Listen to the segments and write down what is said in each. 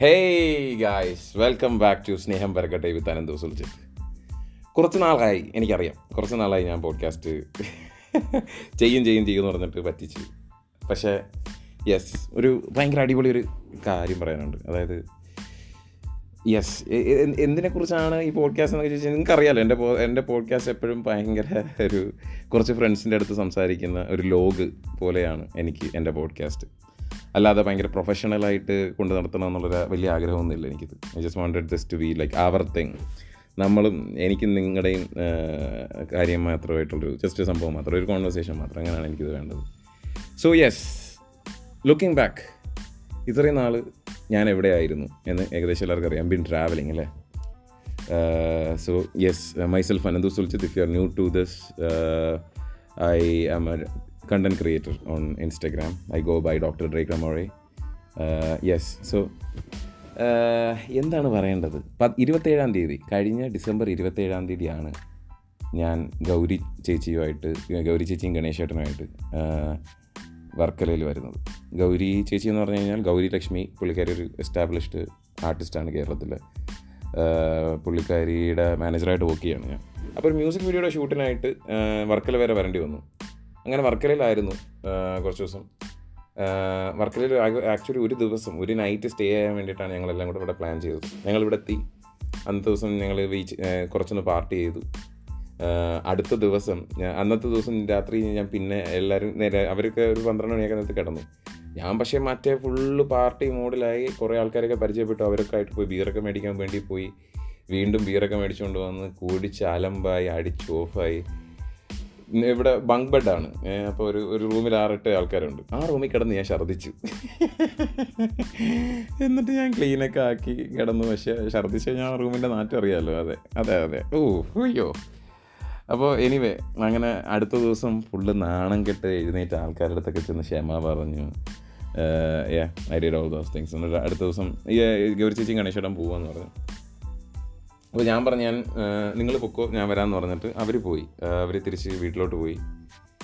Hey guys welcome back to Sneham Parakkatte with Anant Suljith. കുറച്ച് നാളായി എനിക്കറിയാം. കുറച്ച് നാളായി ഞാൻ പോഡ്കാസ്റ്റ് ചെയ്യും ചെയ്യും ചെയ്യും എന്ന് പറഞ്ഞിട്ട് പറ്റിച്ച്. പക്ഷേ യെസ് ഒരു ഭയങ്കര അടിപൊളി ഒരു കാര്യം പറയാനുണ്ട്. അതായത് യെസ് എന്തിനെക്കുറിച്ചാണ് ഈ പോഡ്കാസ്റ്റ് എന്നൊക്കെ ചോദിച്ചാൽ നിങ്ങൾക്കറിയാലോ എന്റെ എന്റെ പോഡ്കാസ്റ്റ് എപ്പോഴും ഭയങ്കര ഒരു കുറച്ച് ഫ്രണ്ട്സിന്റെ അടുത്ത് സംസാരിക്കുന്ന ഒരു ലോഗ് പോലെയാണ് എനിക്ക് എന്റെ പോഡ്കാസ്റ്റ് അല്ലാതെ ഭയങ്കര പ്രൊഫഷണലായിട്ട് കൊണ്ട് നടത്തണം എന്നുള്ളൊരു വലിയ ആഗ്രഹമൊന്നുമില്ല എനിക്കിത്. I just wanted just to be like our thing നമ്മളും എനിക്കും നിങ്ങളുടെയും കാര്യം മാത്രമായിട്ടുള്ളൊരു ജസ്റ്റ് സംഭവം മാത്രം ഒരു കോൺവെർസേഷൻ മാത്രം. അങ്ങനെയാണ് എനിക്കിത് വേണ്ടത്. സോ യെസ് ലുക്കിംഗ് ബാക്ക് ഇത്രയും നാൾ ഞാൻ എവിടെയായിരുന്നു എന്ന് ഏകദേശം എല്ലാവർക്കും അറിയാം. ബിൻ ട്രാവലിംഗ് അല്ലേ? So yes myself Ananthu Sulchith if you are new to this I am content creator on Instagram I go by doctor Ramore. Ramore yes so എന്താണ് പറയേണ്ടത്? ഇരുപത്തേഴാം തീയതി കഴിഞ്ഞ ഡിസംബർ ഇരുപത്തേഴാം തീയതിയാണ് ഞാൻ ഗൗരി ചേച്ചിയുമായിട്ട് ഗൗരി ചേച്ചിയും ഗണേശേട്ടനുമായിട്ട് വർക്കലയിൽ വരുന്നത്. ഗൗരി ചേച്ചി എന്ന് പറഞ്ഞു കഴിഞ്ഞാൽ ഗൗരി ലക്ഷ്മി പുള്ളിക്കാരി ഒരു എസ്റ്റാബ്ലിഷ്ഡ് ആർട്ടിസ്റ്റാണ് കേരളത്തിൽ പുള്ളിക്കാരിയുടെ മാനേജറായിട്ട് വർക്ക് ചെയ്യാണ് ഞാൻ. അപ്പോൾ ഒരു മ്യൂസിക് വീഡിയോയുടെ ഷൂട്ടിനായിട്ട് വർക്കല വരെ വരേണ്ടി വന്നു. അങ്ങനെ വർക്കലയിലായിരുന്നു കുറച്ച് ദിവസം. വർക്കലയിൽ ആക്ച്വലി ഒരു ദിവസം ഒരു നൈറ്റ് സ്റ്റേ ചെയ്യാൻ വേണ്ടിയിട്ടാണ് ഞങ്ങളെല്ലാം കൂടെ ഇവിടെ പ്ലാൻ ചെയ്തത്. ഞങ്ങളിവിടെ എത്തി. അന്നത്തെ ദിവസം ഞങ്ങൾ ബീച്ച് കുറച്ചൊന്ന് പാർട്ടി ചെയ്തു. അടുത്ത ദിവസം ഞാൻ അന്നത്തെ ദിവസം രാത്രി ഞാൻ പിന്നെ എല്ലാവരും നേരെ അവരൊക്കെ ഒരു പന്ത്രണ്ട് മണിയൊക്കെ നേരത്തെ കിടന്നു. ഞാൻ പക്ഷേ മറ്റേ ഫുള്ള് പാർട്ടി മോഡിലായി കുറേ ആൾക്കാരൊക്കെ പരിചയപ്പെട്ടു. അവരൊക്കെ ആയിട്ട് പോയി ബീറൊക്കെ മേടിക്കാൻ വേണ്ടി പോയി. വീണ്ടും ബീറൊക്കെ മേടിച്ചുകൊണ്ട് വന്ന് കുടിച്ച് അലമ്പായി അടിച്ച് ഓഫായി ഇവിടെ ബങ്ക് ബെഡാണ് അപ്പോൾ ഒരു ഒരു റൂമിൽ ആറെട്ട് ആൾക്കാരുണ്ട്. ആ റൂമിൽ കിടന്ന് ഞാൻ ഛർദ്ദിച്ചു. എന്നിട്ട് ഞാൻ ക്ലീനൊക്കെ ആക്കി കിടന്നു. പക്ഷേ ഛർദ്ദിച്ച് ഞാൻ റൂമിന്റെ നാറ്റം അറിയാമല്ലോ അതെ അതെ അതെ. ഓ അയ്യോ. അപ്പോൾ എനിവേ അങ്ങനെ അടുത്ത ദിവസം ഫുള്ള് നാണം കെട്ട് എഴുന്നേറ്റ് ആൾക്കാരുടെ അടുത്തൊക്കെ ചെന്ന് ക്ഷമ പറഞ്ഞു. I did all those things എന്നിട്ട് അടുത്ത ദിവസം ഈ ഗൗരി ചേച്ചി ഗണേശേട്ടൻ പോവാന്ന് പറഞ്ഞു. അപ്പോൾ ഞാൻ പറഞ്ഞു ഞാൻ നിങ്ങൾ പൊക്കോ ഞാൻ വരാമെന്ന് പറഞ്ഞിട്ട് അവർ പോയി. അവർ തിരിച്ച് വീട്ടിലോട്ട് പോയി.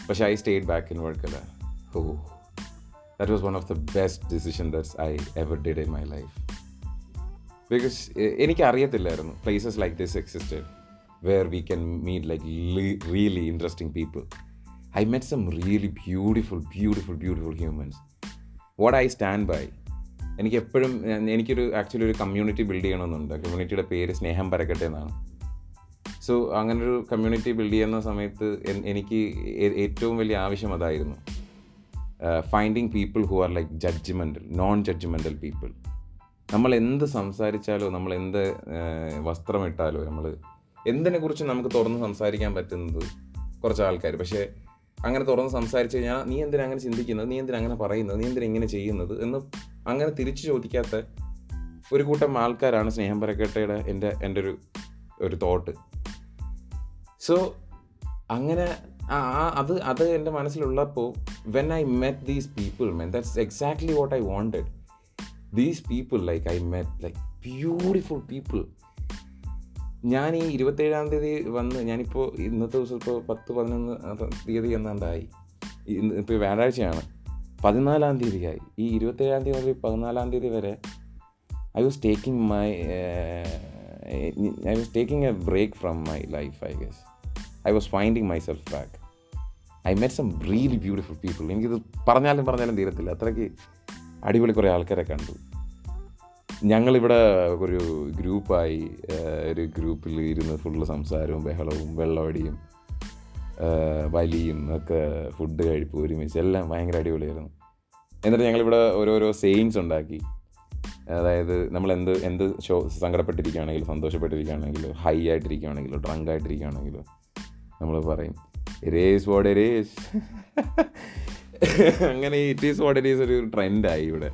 പക്ഷേ I stayed back in Varkala oh that was one of the best decision that's I ever did in my life because എനിക്കറിയത്തില്ലായിരുന്നു places like this existed where we can meet like really interesting people I met some really beautiful beautiful beautiful humans what I stand by, എനിക്ക് എപ്പോഴും എനിക്കൊരു actually ഒരു community build ചെയ്യണമെന്നുണ്ട്. കമ്മ്യൂണിറ്റിയുടെ പേര് സ്നേഹം പരക്കട്ടെ എന്നാണ്. So അങ്ങനൊരു കമ്മ്യൂണിറ്റി ബിൽഡ് ചെയ്യുന്ന സമയത്ത് എനിക്ക് ഏറ്റവും വലിയ ആവശ്യം അതായിരുന്നു. Finding people who are like judgemental non judgemental people നമ്മൾ എന്ത് സംസാരിച്ചാലോ നമ്മൾ എന്ത് വസ്ത്രമിട്ടാലോ നമ്മൾ എന്തിനെക്കുറിച്ച് നമുക്ക് തുറന്ന് സംസാരിക്കാൻ പറ്റുന്നത് കുറച്ച് ആൾക്കാർ പക്ഷേ അങ്ങനെ തുറന്ന് സംസാരിച്ച് കഴിഞ്ഞാൽ നീ എന്തിനാ അങ്ങനെ ചിന്തിക്കുന്നത്? നീ എന്തിനാ അങ്ങനെ പറയുന്നത്? നീ എന്തിനാ ഇങ്ങനെ ചെയ്യുന്നത്? എന്ന് അങ്ങനെ തിരിച്ചു ചോദിക്കാത്ത ഒരു കൂട്ടം ആൾക്കാരാണ് സ്നേഹം പരക്കട്ടയുടെ എന്റെ എന്റെ ഒരു ഒരു തോട്ട് സോ അങ്ങനെ ആ അത് അത് എന്റെ മനസ്സിലുള്ളപ്പോൾ when I met these people man that's exactly what I wanted these people like I met like beautiful people ഞാൻ ഈ ഇരുപത്തേഴാം തീയതി വന്ന് ഞാനിപ്പോൾ ഇന്നത്തെ ദിവസം ഇപ്പോൾ പത്ത് പതിനൊന്ന് തീയതി എന്നാണ്ടായി ഇപ്പോൾ വ്യാഴാഴ്ചയാണ്. പതിനാലാം തീയതിയായി. ഈ ഇരുപത്തേഴാം തീയതി മുതൽ പതിനാലാം തീയതി വരെ I was taking my I was taking a break from my life I guess I was finding myself back I met some really beautiful people എനിക്കിത് പറഞ്ഞാലും പറഞ്ഞാലും തീരത്തില്ല. അത്രയ്ക്ക് അടിപൊളി കുറേ ആൾക്കാരെ കണ്ടു. ഞങ്ങളിവിടെ ഒരു ഗ്രൂപ്പായി ഒരു ഗ്രൂപ്പിൽ ഇരുന്ന് ഫുള്ള് സംസാരവും ബഹളവും വെള്ളമടിയും വലിയും ഒക്കെ ഫുഡ് കഴിപ്പ് ഒരുമിച്ച് എല്ലാം ഭയങ്കര അടിപൊളിയായിരുന്നു. എന്നിട്ട് ഞങ്ങളിവിടെ ഓരോരോ സെയിൻസ് ഉണ്ടാക്കി. അതായത് നമ്മൾ എന്ത് എന്ത് ഷോ സങ്കടപ്പെട്ടിരിക്കുകയാണെങ്കിലും സന്തോഷപ്പെട്ടിരിക്കുകയാണെങ്കിലും ഹൈ ആയിട്ടിരിക്കുകയാണെങ്കിലും ഡ്രങ്ക് ആയിട്ടിരിക്കുകയാണെങ്കിലും നമ്മൾ പറയും രേസ് വാട്ട് രേസ് അങ്ങനെ it is what it is ഒരു ട്രെൻഡായി ഇവിടെ.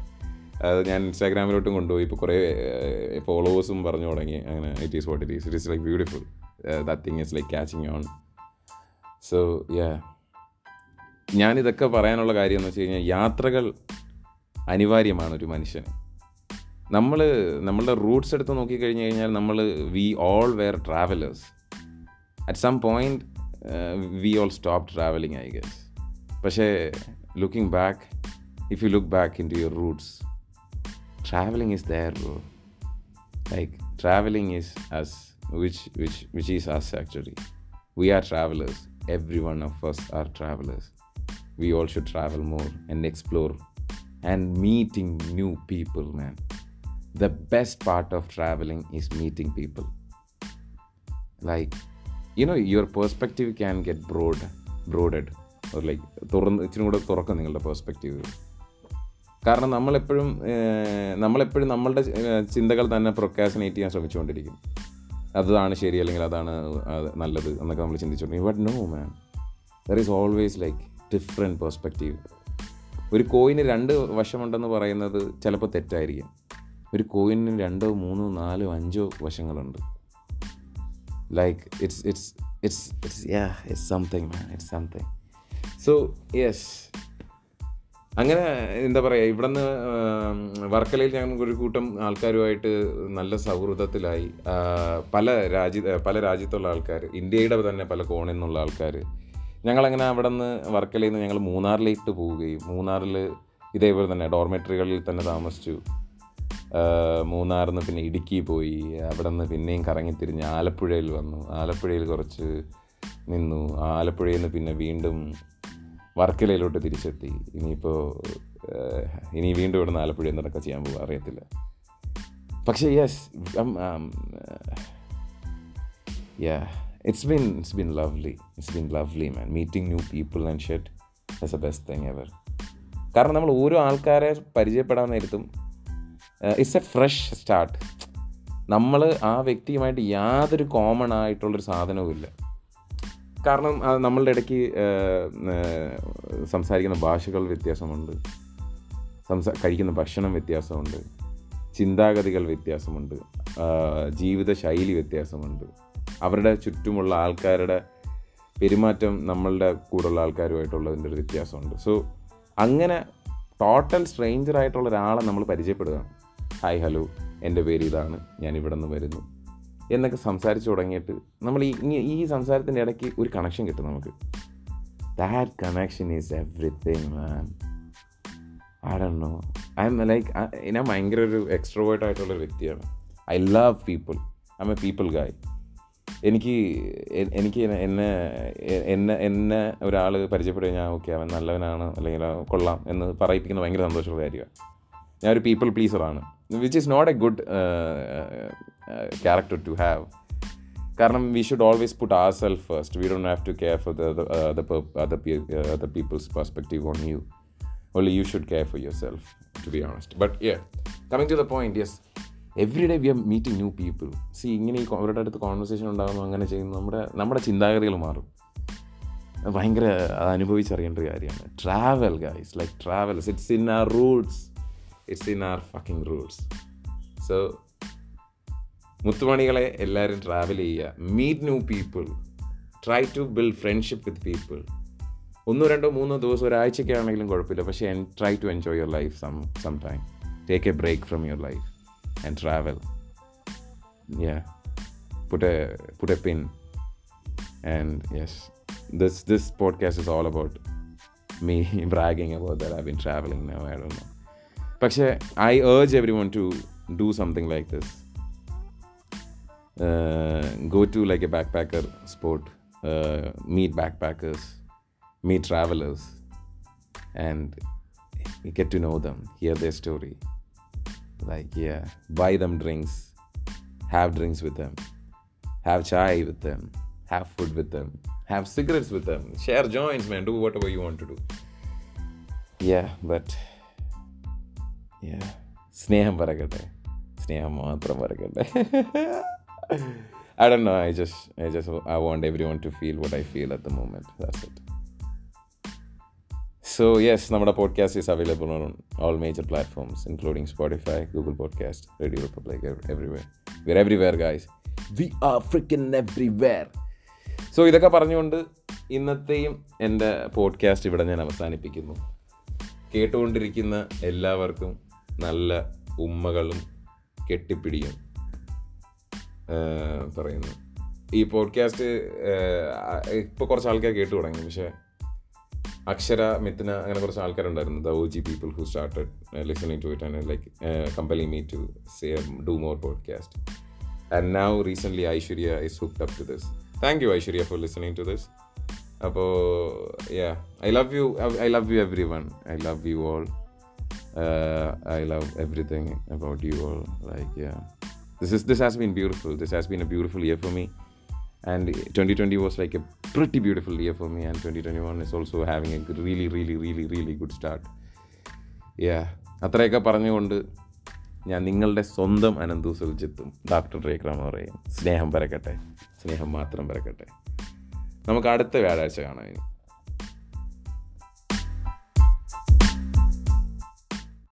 അത് ഞാൻ ഇൻസ്റ്റാഗ്രാമിലോട്ടും കൊണ്ടുപോയി. ഇപ്പോൾ കുറേ ഫോളോവേഴ്സും പറഞ്ഞു തുടങ്ങി. അങ്ങനെ it is what it is it is like beautiful that thing is like catching on so yeah ഞാനിതൊക്കെ പറയാനുള്ള കാര്യം എന്ന് വെച്ച് കഴിഞ്ഞാൽ യാത്രകൾ അനിവാര്യമാണ് ഒരു മനുഷ്യന്. നമ്മൾ നമ്മളുടെ റൂട്ട്സ് എടുത്ത് നോക്കിക്കഴിഞ്ഞ് കഴിഞ്ഞാൽ നമ്മൾ we all were travellers at some point we all stop travelling I guess പക്ഷേ looking back if you look back in to your roots traveling is there bro like traveling is us which which which is us actually we are travelers every one of us are travelers we all should travel more and explore and meeting new people man the best part of traveling is meeting people like you know your perspective can get broad broadened or like തുറന്ന് ഇച്ചിരി കൂടെ തുറക്കും നിങ്ങളുടെ perspective കാരണം നമ്മളെപ്പോഴും നമ്മളെപ്പോഴും നമ്മളുടെ ചിന്തകൾ തന്നെ പ്രൊക്കാസിനേറ്റ് ചെയ്യാൻ ശ്രമിച്ചുകൊണ്ടിരിക്കും. അതാണ് ശരി അല്ലെങ്കിൽ അതാണ് അത് നല്ലത് എന്നൊക്കെ നമ്മൾ ചിന്തിച്ചുകൊണ്ടിരിക്കും. But no man there is always like different perspective ഒരു കോയിന് രണ്ട് വശമുണ്ടെന്ന് പറയുന്നത് ചിലപ്പോൾ തെറ്റായിരിക്കും. ഒരു കോയിന് രണ്ടോ മൂന്നോ നാലോ അഞ്ചോ വശങ്ങളുണ്ട്. Like it's it's it's it's something man it's something so yes അങ്ങനെ എന്താ പറയുക ഇവിടുന്ന് വർക്കലയിൽ ഞങ്ങൾ ഒരു കൂട്ടം ആൾക്കാരുമായിട്ട് നല്ല സൗഹൃദത്തിലായി. പല രാജ്യ പല രാജ്യത്തുള്ള ആൾക്കാർ ഇന്ത്യയുടെ തന്നെ പല കോണിൽ നിന്നുള്ള ആൾക്കാർ ഞങ്ങളങ്ങനെ അവിടെ നിന്ന് വർക്കലയിൽ നിന്ന് ഞങ്ങൾ മൂന്നാറിലേക്ക് പോവുകയും മൂന്നാറിൽ ഇതേപോലെ തന്നെ ഡോർമെട്രികളിൽ തന്നെ താമസിച്ചു. മൂന്നാറിൽ നിന്ന് പിന്നെ ഇടുക്കി പോയി അവിടെ നിന്ന് പിന്നെയും കറങ്ങിത്തിരിഞ്ഞ് ആലപ്പുഴയിൽ വന്നു. ആലപ്പുഴയിൽ കുറച്ച് നിന്നു. ആലപ്പുഴയിൽ നിന്ന് പിന്നെ വീണ്ടും വർക്കലയിലോട്ട് തിരിച്ചെത്തി. ഇനിയിപ്പോൾ ഇനി വീണ്ടും ഇവിടുന്ന് ആലപ്പുഴ എന്തൊക്കെ ചെയ്യാൻ പോകുക അറിയത്തില്ല. പക്ഷേ yes yeah it's been it's been lovely it's been lovely man meeting new people and shit that's a best thing ever കാരണം നമ്മൾ ഓരോ ആൾക്കാരെ പരിചയപ്പെടാൻ നേരത്തും ഇറ്റ്സ് എ ഫ്രഷ് സ്റ്റാർട്ട് നമ്മൾ ആ വ്യക്തിയുമായിട്ട് യാതൊരു കോമൺ ആയിട്ടുള്ളൊരു സാധനവും ഇല്ല കാരണം നമ്മളുടെ ഇടയ്ക്ക് സംസാരിക്കുന്ന ഭാഷകൾ വ്യത്യാസമുണ്ട്. സംസാ കഴിക്കുന്ന ഭക്ഷണം വ്യത്യാസമുണ്ട്. ചിന്താഗതികൾ വ്യത്യാസമുണ്ട്. ജീവിത ശൈലി വ്യത്യാസമുണ്ട്. അവരുടെ ചുറ്റുമുള്ള ആൾക്കാരുടെ പെരുമാറ്റം നമ്മളുടെ കൂടെയുള്ള ആൾക്കാരുമായിട്ടുള്ളതിന്റെ ഒരു വ്യത്യാസമുണ്ട്. സോ അങ്ങനെ ടോട്ടൽ സ്ട്രേഞ്ചർ ആയിട്ടുള്ള ഒരാളെ നമ്മൾ പരിചയപ്പെടുക ഹായ് ഹലോ. എന്റെ പേര് ഇതാണ്. ഞാൻ ഇവിടെ നിന്ന് വരുന്നു. എന്നൊക്കെ സംസാരിച്ചു തുടങ്ങിയിട്ട് നമ്മൾ ഈ ഈ- സംസാരത്തിന്റെ ഇടയ്ക്ക് ഒരു കണക്ഷൻ കിട്ടും നമുക്ക്. That connection is everything man I Dr know I'm like ഞാൻ ഭയങ്കര ഒരു എക്സ്ട്രോവേർട്ട് ആയിട്ടുള്ള വ്യക്തിയാണ്. I love people I'm a people guy എനിക്ക് എനിക്ക് എന്നെ എന്നെ എന്നെ ഒരാൾ പരിചയപ്പെടുക ഞാൻ ഓക്കെ അവൻ നല്ലവനാണ് അല്ലെങ്കിൽ കൊള്ളാം എന്ന് പറയിപ്പിക്കുന്ന ഭയങ്കര സന്തോഷമുള്ള കാര്യമാണ്. ഞാനൊരു people പ്ലീസറാണ് which is not a good character to have കാരണം we should always put our self first we don't have to care for the people's perspective on you only you should care for your self to be honest but yeah coming to the point yes every day we are meeting new people see ഇങ്ങനെ ഈ അവരുടെ അടുത്ത് conversation ഉണ്ടാകുന്നു അങ്ങനെ ചെയ്യുന്നു നമ്മുടെ നമ്മുടെ ചിന്താഗതികൾ മാറും. ഭയങ്കര അത് അനുഭവിച്ചറിയേണ്ട ഒരു കാര്യമാണ്. Travel guys like travels it's in our roots it's in our fucking roots so മുത്തുമണികളെ എല്ലാവരും ട്രാവൽ ചെയ്യുക. Meet new people try to build friendship with people ഒന്നോ രണ്ടോ മൂന്നോ ദിവസം ഒരാഴ്ചയ്ക്ക് ആണെങ്കിലും കുഴപ്പമില്ല. പക്ഷേ try to enjoy your life some some time take a break from your life and travel yeah put a put a pin and yes this this podcast is all about me bragging about that I been travelling no I don't know പക്ഷേ I urge everyone to do something like this go to like a backpacker sport, uh, meet backpackers, meet travelers, and you get to know them, hear their story. Like, yeah, buy them drinks, have drinks with them, have chai with them, have food with them, have cigarettes with them, share joints, man, do whatever you want to do. Yeah, but yeah, സ്നേഹം പറക്കട്ടെ സ്നേഹം മാത്രം പറക്കട്ടെ I don't know. I just, I just, I want everyone to feel what I at the moment. That's it. So yes, നമ്മുടെ is available on all major platforms, including Spotify, Google Podcast, Radio Republic, ev- everywhere. We're everywhere, guys. We are freaking everywhere. So ഇതൊക്കെ പറഞ്ഞുകൊണ്ട് ഇന്നത്തെയും എന്റെ podcast ഇവിടെ ഞാൻ അവസാനിപ്പിക്കുന്നു കേട്ടുകൊണ്ടിരിക്കുന്ന എല്ലാവർക്കും നല്ല ഉമ്മകളും കെട്ടിപ്പിടിയും പറയുന്നു. ഈ പോഡ്കാസ്റ്റ് ഇപ്പോൾ കുറച്ച് ആൾക്കാർ കേട്ടു തുടങ്ങി. പക്ഷേ അക്ഷര മിഥുന അങ്ങനെ കുറച്ച് ആൾക്കാരുണ്ടായിരുന്നു the O G people who started listening to it and like company me to say do more podcast and now recently Aishwarya is hooked up to this thank you Aishwarya for listening to this അപ്പോൾ yeah I love you I love you everyone I love you all I love everything about you all. Like, yeah, this is this has been beautiful this has been a beautiful year for me and 2020 was like a pretty beautiful year for me and 2021 is also having a really really really really good start yeah അത്രയൊക്കെ പറഞ്ഞുകൊണ്ട് ഞാൻ നിങ്ങളുടെ സ്വന്തം Ananthu സുൽജിത്തും doctor റേക്രാമ പറയും സ്നേഹം പരക്കട്ടെ സ്നേഹം മാത്രം പരക്കട്ടെ നമുക്ക് അടുത്ത വ്യാഴാഴ്ച കാണാം ഇനി